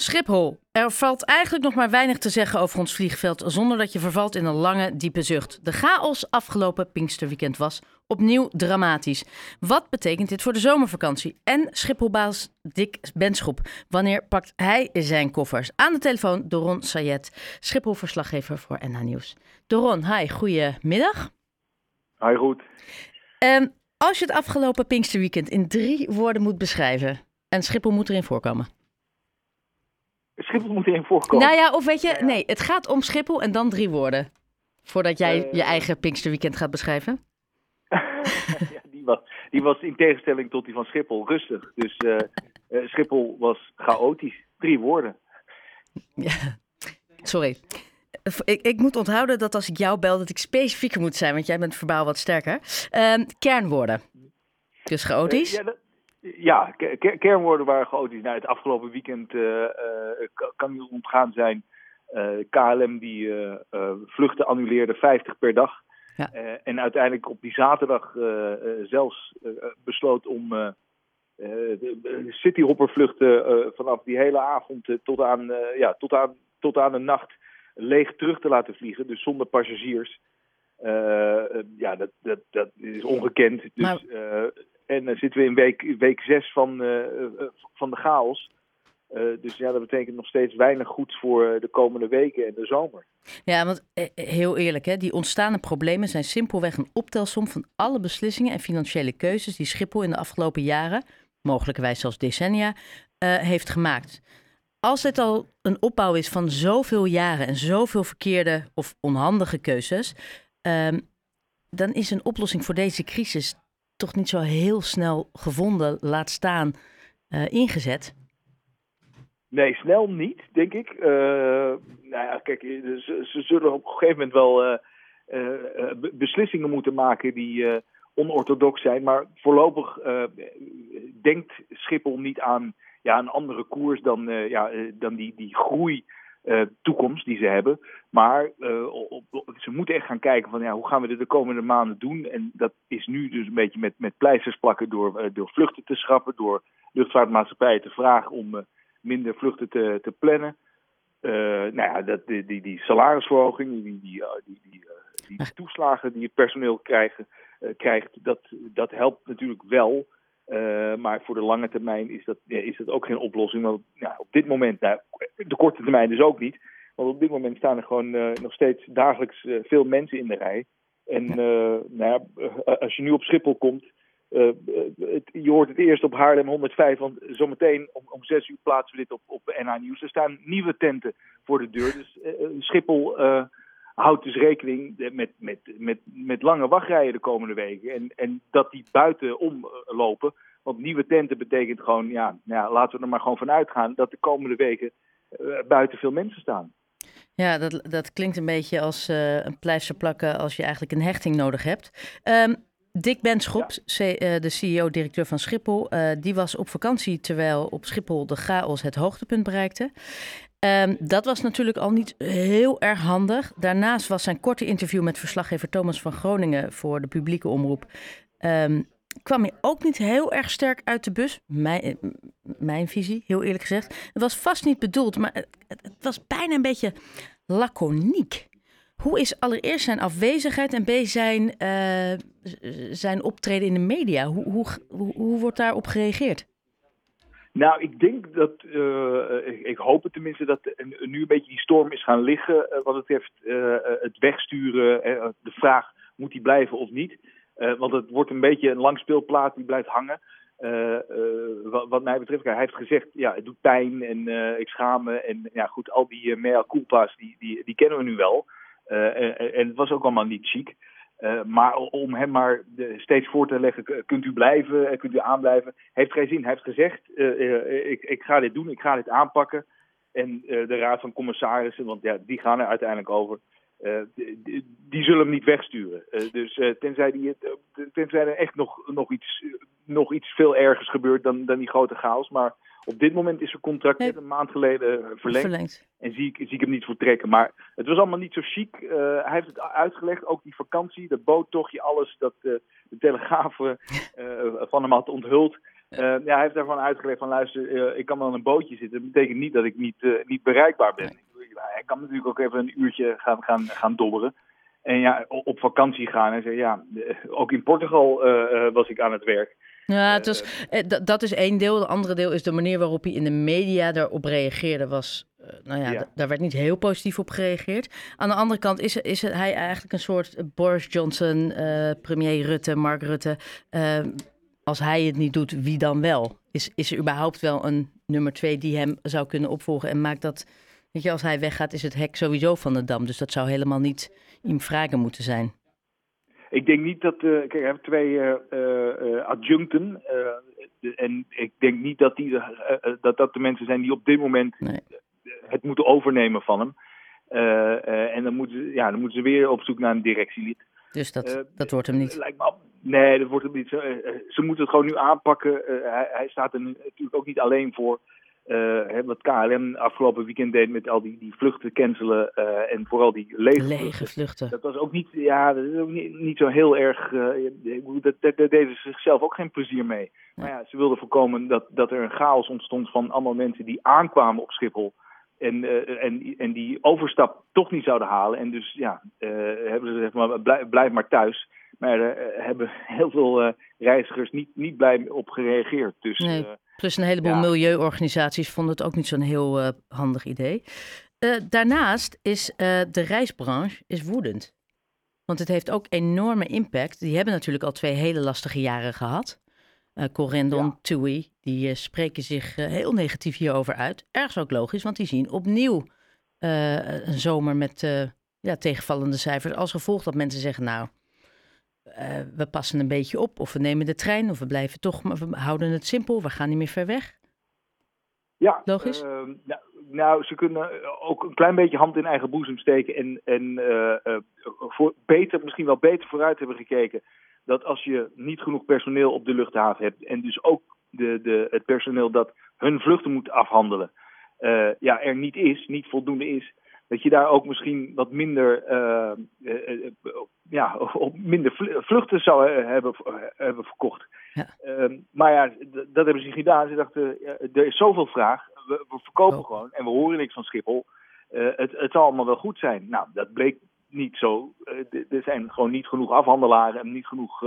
Schiphol. Er valt eigenlijk nog maar weinig te zeggen over ons vliegveld zonder dat je vervalt in een lange, diepe zucht. De chaos afgelopen Pinksterweekend was opnieuw dramatisch. Wat betekent dit voor de zomervakantie? En Schipholbaas Dick Benschop. Wanneer pakt hij zijn koffers? Aan de telefoon Doron Sayed, Schiphol-verslaggever voor NH Nieuws. Doron, hi, goedemiddag. Hi, goed. Um, als je het afgelopen Pinksterweekend in drie woorden moet beschrijven, en Schiphol moet erin voorkomen. Schiphol moet erin voorkomen? Nou ja, of weet je, nee, het gaat om Schiphol en dan drie woorden. Voordat jij uh, je eigen Pinksterweekend gaat beschrijven. ja, die, was, die was in tegenstelling tot die van Schiphol rustig. Dus uh, uh, Schiphol was chaotisch. Drie woorden. Ja, sorry. Ik, ik, moet onthouden dat als ik jou bel, dat ik specifieker moet zijn, want jij bent verbaal wat sterker. Uh, kernwoorden. Dus chaotisch. ja, dat, ja kernwoorden waren chaotisch. Nou, het afgelopen weekend uh, uh, kan niet ontgaan zijn. KLM die vluchten annuleerde 50 per dag. Ja. en uiteindelijk op die zaterdag zelfs besloot om cityhoppervluchten vanaf die hele avond tot, aan, ja, tot, aan, tot aan de nacht leeg terug te laten vliegen, dus zonder passagiers. Uh, ja, dat, dat, dat is ongekend. Dus, maar... uh, en dan zitten we in week, week zes van, uh, van de chaos. dus ja, dat betekent nog steeds weinig goeds voor de komende weken en de zomer. Ja, want heel eerlijk, hè, die ontstaande problemen zijn simpelweg een optelsom van alle beslissingen en financiële keuzes die Schiphol in de afgelopen jaren, mogelijkerwijs zelfs decennia, heeft gemaakt als dit al een opbouw is van zoveel jaren en zoveel verkeerde of onhandige keuzes, um, dan is een oplossing voor deze crisis toch niet zo heel snel gevonden, laat staan uh, ingezet. Nee, snel niet, denk ik. Uh, nou ja, kijk, ze, ze, zullen op een gegeven moment wel beslissingen moeten maken die onorthodox zijn. Maar voorlopig denkt Schiphol niet aan ja, een andere koers dan, ja, dan die, die groei. Uh, toekomst die ze hebben. Maar op, op, ze moeten echt gaan kijken van ja, hoe gaan we dit de komende maanden doen. En dat is nu dus een beetje met, met pleisters plakken door, door vluchten te schrappen, door luchtvaartmaatschappijen te vragen om minder vluchten te, te plannen. nou ja, dat, die, die, die salarisverhoging, die, die, die, die, die toeslagen die het personeel krijgen, krijgt, dat, dat helpt natuurlijk wel. Uh, maar voor de lange termijn is dat, is dat ook geen oplossing. Want nou, op dit moment, nou, de korte termijn dus ook niet. Want op dit moment staan er gewoon uh, nog steeds dagelijks uh, veel mensen in de rij. En nou ja, als je nu op Schiphol komt, het, je hoort het eerst op Haarlem 105. Want zometeen om, om 6 uur plaatsen we dit op, op NH Nieuws. Er staan nieuwe tenten voor de deur. Dus Schiphol houdt dus rekening met, met, met, met lange wachtrijen de komende weken. En, en dat die buiten omlopen. Want nieuwe tenten betekent gewoon, ja, nou ja, laten we er maar gewoon van uitgaan dat de komende weken uh, buiten veel mensen staan. Ja, dat, dat klinkt een beetje als uh, een pleister plakken als je eigenlijk een hechting nodig hebt. Um, Dick Benschop, ja. de CEO-directeur van Schiphol, die was op vakantie terwijl op Schiphol de chaos het hoogtepunt bereikte. Um, dat was natuurlijk al niet heel erg handig. Daarnaast was zijn korte interview met verslaggever Thomas van Groningen voor de publieke omroep. Um, kwam hij ook niet heel erg sterk uit de bus. Mijn, mijn visie, heel eerlijk gezegd. Het was vast niet bedoeld, maar het, was bijna een beetje laconiek. Hoe is allereerst zijn afwezigheid en B zijn, uh, zijn optreden in de media? Hoe, hoe, hoe, hoe wordt daarop gereageerd? Nou, ik denk dat, uh, ik, hoop het tenminste, dat nu een beetje die storm is gaan liggen uh, wat betreft het wegsturen, de vraag moet hij blijven of niet. want het wordt een beetje een langspeelplaat die blijft hangen. Wat, wat, mij betreft, hij heeft gezegd, ja, het doet pijn en ik schaam me. En ja, goed, al die mea culpa's, die, die, die kennen we nu wel. En, en, het was ook allemaal niet chic. Uh, maar om hem maar steeds voor te leggen, kunt u blijven, kunt u aanblijven, heeft geen zin. Hij heeft gezegd, uh, ik, ik ga dit doen, ik ga dit aanpakken. En de raad van commissarissen, want ja, die gaan er uiteindelijk over, die, die, zullen hem niet wegsturen. dus tenzij, die, tenzij er echt nog, nog, iets, nog iets veel ergers gebeurt dan, dan die grote chaos. Maar op dit moment is zijn contract net een maand geleden verlengd. verlengd. En zie ik, zie ik hem niet vertrekken. Maar het was allemaal niet zo chic. Uh, hij heeft het uitgelegd, ook die vakantie, dat boottochtje, alles dat uh, de Telegraaf uh, van hem had onthuld. ja, hij heeft daarvan uitgelegd van luister, ik kan wel in een bootje zitten. Dat betekent niet dat ik niet, niet bereikbaar ben. Hij kan natuurlijk ook even een uurtje gaan, gaan, gaan dobberen. En ja, op vakantie gaan en zeggen, ja, ook in Portugal was ik aan het werk. Ja, het was, dat is één deel. De andere deel is de manier waarop hij in de media daarop reageerde. Was, nou ja, daar werd niet heel positief op gereageerd. Aan de andere kant is, is hij eigenlijk een soort Boris Johnson, premier Rutte, Mark Rutte. als hij het niet doet, wie dan wel? Is, is er überhaupt wel een nummer twee die hem zou kunnen opvolgen? En maakt dat, weet je, als hij weggaat, is het hek sowieso van de dam. Dus dat zou helemaal niet in vragen moeten zijn. Ik denk niet dat. Uh, kijk, we hebben twee uh, adjuncten. en ik denk niet dat, die, dat dat de mensen zijn die op dit moment nee. het moeten overnemen van hem. en dan moeten, ja, dan moeten ze weer op zoek naar een directielid. Dus dat, dat wordt hem niet? Lijkt me, nee, dat wordt hem niet. Ze, ze moeten het gewoon nu aanpakken. hij, hij staat er natuurlijk ook niet alleen voor. Uh, wat KLM afgelopen weekend deed met al die, die vluchten cancelen uh, en vooral die lege, lege vluchten. Dat was ook niet, ja, dat is ook niet, niet zo heel erg. Uh, dat, daar deden ze zichzelf ook geen plezier mee. Maar ja, ze wilden voorkomen dat, dat er een chaos ontstond van allemaal mensen die aankwamen op Schiphol. En, en, en die overstap toch niet zouden halen. En dus ja, hebben ze gezegd, maar, blijf, blijf maar thuis. Maar daar hebben heel veel reizigers niet, niet blij op gereageerd. Dus. Nee. Plus een heleboel milieuorganisaties vonden het ook niet zo'n heel uh, handig idee. Uh, daarnaast is uh, de reisbranche is woedend. Want het heeft ook enorme impact. Die hebben natuurlijk al twee hele lastige jaren gehad. Corendon, ja. TUI, die spreken zich heel negatief hierover uit. Ergens ook logisch, want die zien opnieuw een zomer met ja, tegenvallende cijfers. Als gevolg dat mensen zeggen, nou, uh, we passen een beetje op. Of we nemen de trein, of we blijven toch, we houden het simpel. We gaan niet meer ver weg. Ja, logisch. Uh, nou, nou, ze kunnen ook een klein beetje hand in eigen boezem steken. En, en uh, voor beter, misschien wel beter vooruit hebben gekeken. Dat als je niet genoeg personeel op de luchthaven hebt. En dus ook de, de, het personeel dat hun vluchten moet afhandelen. ja, er niet is, niet voldoende is dat je daar ook misschien wat minder, uh, uh, ja, op minder vluchten zou hebben, hebben verkocht. Ja. Ehm, maar ja, dat hebben ze niet gedaan. Ze dachten, er is zoveel vraag, we, we verkopen oh. gewoon en we horen niks van Schiphol. het, het zal allemaal wel goed zijn. Nou, dat bleek niet zo. er zijn gewoon niet genoeg afhandelaren en niet genoeg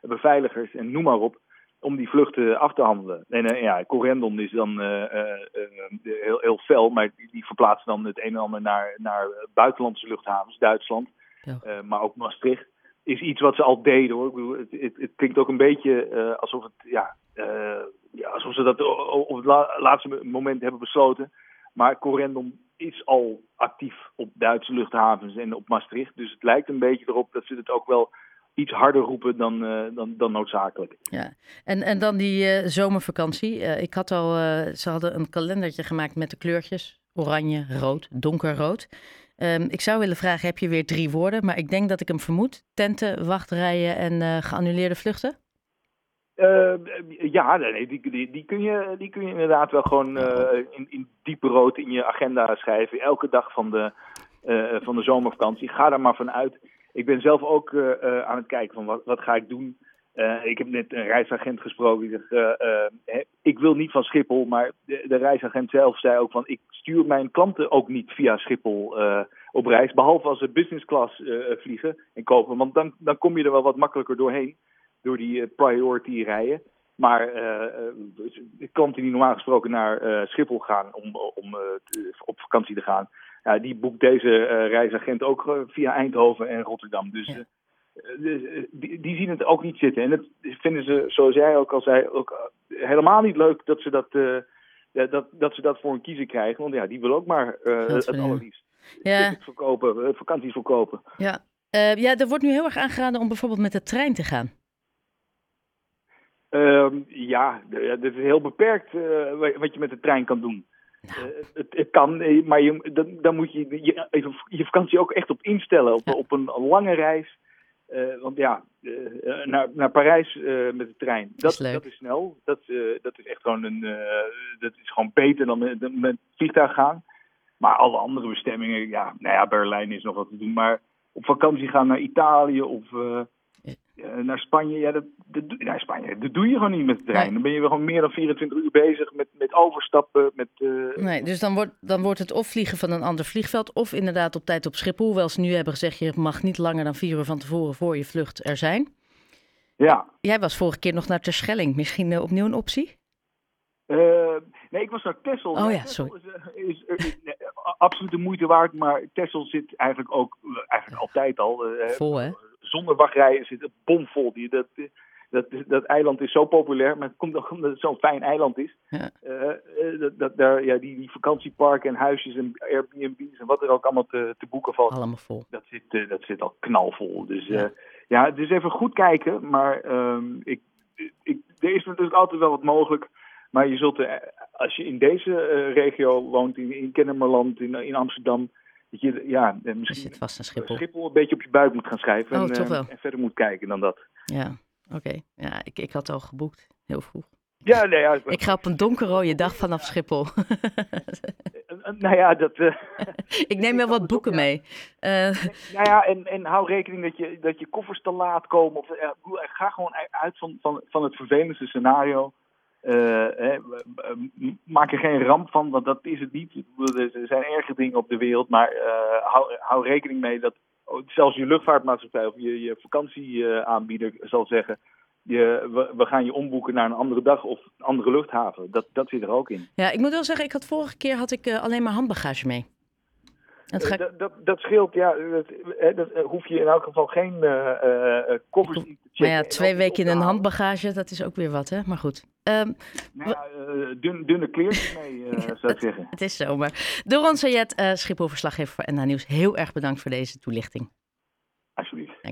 beveiligers en noem maar op om die vluchten af te handelen. En uh, ja, Corendon is dan uh, uh, heel, heel fel, maar die, die, verplaatsen dan het een en ander naar, naar buitenlandse luchthavens, Duitsland, ja. maar ook Maastricht. Is iets wat ze al deden hoor. Ik bedoel, het, het, het, klinkt ook een beetje alsof, het, ja, ja, alsof ze dat op het laatste moment hebben besloten. Maar Corendon is al actief op Duitse luchthavens en op Maastricht. Dus het lijkt een beetje erop dat ze het ook wel iets harder roepen dan, uh, dan, dan noodzakelijk. Ja, en, en dan die uh, zomervakantie. Uh, ik had al, ze hadden een kalendertje gemaakt met de kleurtjes. Oranje, rood, donkerrood. Um, ik zou willen vragen, heb je weer drie woorden? Maar ik denk dat ik hem vermoed. Tenten, wachtrijen en geannuleerde vluchten? ja, nee, die, die, die, kun je, die kun je inderdaad wel gewoon in, in rood in je agenda schrijven. Elke dag van de, van de zomervakantie. Ga daar maar vanuit ik ben zelf ook uh, uh, aan het kijken van wat, wat ga ik doen. Uh, ik heb net een reisagent gesproken. Die zegt, ik wil niet van Schiphol, maar de, de, reisagent zelf zei ook van ik stuur mijn klanten ook niet via Schiphol op reis. Behalve als ze business class vliegen en kopen. Want dan, dan kom je er wel wat makkelijker doorheen. Door die priority rijden. Maar klanten die normaal gesproken naar Schiphol gaan om, om op vakantie te gaan ja, die boekt deze uh, reisagent ook uh, via Eindhoven en Rotterdam. Dus, ja. uh, die, die, zien het ook niet zitten. En dat vinden ze, zoals jij ook al zei, ook helemaal niet leuk dat ze dat, dat, dat ze dat voor een kiezer krijgen. Want ja, die willen ook maar het allerliefst. Ja. verkopen, vakanties verkopen. Ja. ja, er wordt nu heel erg aangeraden om bijvoorbeeld met de trein te gaan. Ehm, ja, het is heel beperkt wat je met de trein kan doen. Nou. Uh, het, het, kan, eh, maar je, dan, dan, moet je, je je vakantie ook echt op instellen. Op, op een lange reis. Uh, want ja, uh, naar, naar Parijs met de trein. Dat, dat, is, snel. Dat, dat is echt gewoon een. dat is gewoon beter dan met, met vliegtuig gaan. Maar alle andere bestemmingen, ja, nou ja, Berlijn is nog wat te doen. Maar op vakantie gaan naar Italië of naar Spanje, ja, dat, dat, naar Spanje, dat doe je gewoon niet met de trein. Dan ben je gewoon meer dan 24 uur bezig met, met overstappen. Met, nee, dus dan wordt, dan wordt het of vliegen van een ander vliegveld of inderdaad op tijd op Schiphol. Hoewel ze nu hebben gezegd, je mag niet langer dan vier uur van tevoren voor je vlucht er zijn. Ja. Jij was vorige keer nog naar Terschelling. Misschien opnieuw een optie? nee, ik was naar Texel. Oh ja, sorry. Is, is, absoluut de moeite waard, maar Texel zit eigenlijk ook eigenlijk altijd al. Vol, hè? Zonder wachtrijen zit het bomvol. Die, dat, dat, dat eiland is zo populair, maar het komt ook omdat het zo'n fijn eiland is. Ja. Uh, dat, dat, daar, ja, die, die vakantieparken en huisjes en Airbnb's en wat er ook allemaal te, te boeken valt. Allemaal vol. Dat zit, uh, dat zit al knalvol. Dus ja, ja dus even goed kijken. Maar um, ik, ik, er is natuurlijk altijd wel wat mogelijk. Maar je zult, als je in deze regio woont, in, in Kennemerland, in, in Amsterdam, dat je ja, misschien zit vast een Schiphol. Schiphol een beetje op je buik moet gaan schrijven. Oh, en, wel. en verder moet kijken dan dat. Ja, oké. Okay. Ja, ik, ik had al geboekt, heel vroeg. Ja, nee, ja, ik ga op een donkerrode dag vanaf Schiphol. nou ja, dat. Uh, ik neem wel wat boeken mee. Uh, nou ja, en, en hou rekening dat je, dat je koffers te laat komen. Of, uh, ga gewoon uit van, van, van het vervelendste scenario. Hè, maak er geen ramp van, want dat is het niet. Er zijn erge dingen op de wereld, maar hou, hou rekening mee dat zelfs je luchtvaartmaatschappij of je, je vakantieaanbieder zal zeggen je, we, gaan je omboeken naar een andere dag of een andere luchthaven. Dat, dat zit er ook in. Ja, ik moet wel zeggen, ik had vorige keer had ik uh, alleen maar handbagage mee. Dat, ga... dat, dat, dat, scheelt, ja. Dat, dat, hoef je in elk geval geen uh, koffers te checken. Maar ja, twee weken in een handbagage, dat is ook weer wat, hè? Maar goed. Um, nou ja, dun, dunne kleertjes mee, zou ik zeggen. Het is zomer. Doron Sayed, Schipholverslaggever voor NH Nieuws. Heel erg bedankt voor deze toelichting. Alsjeblieft.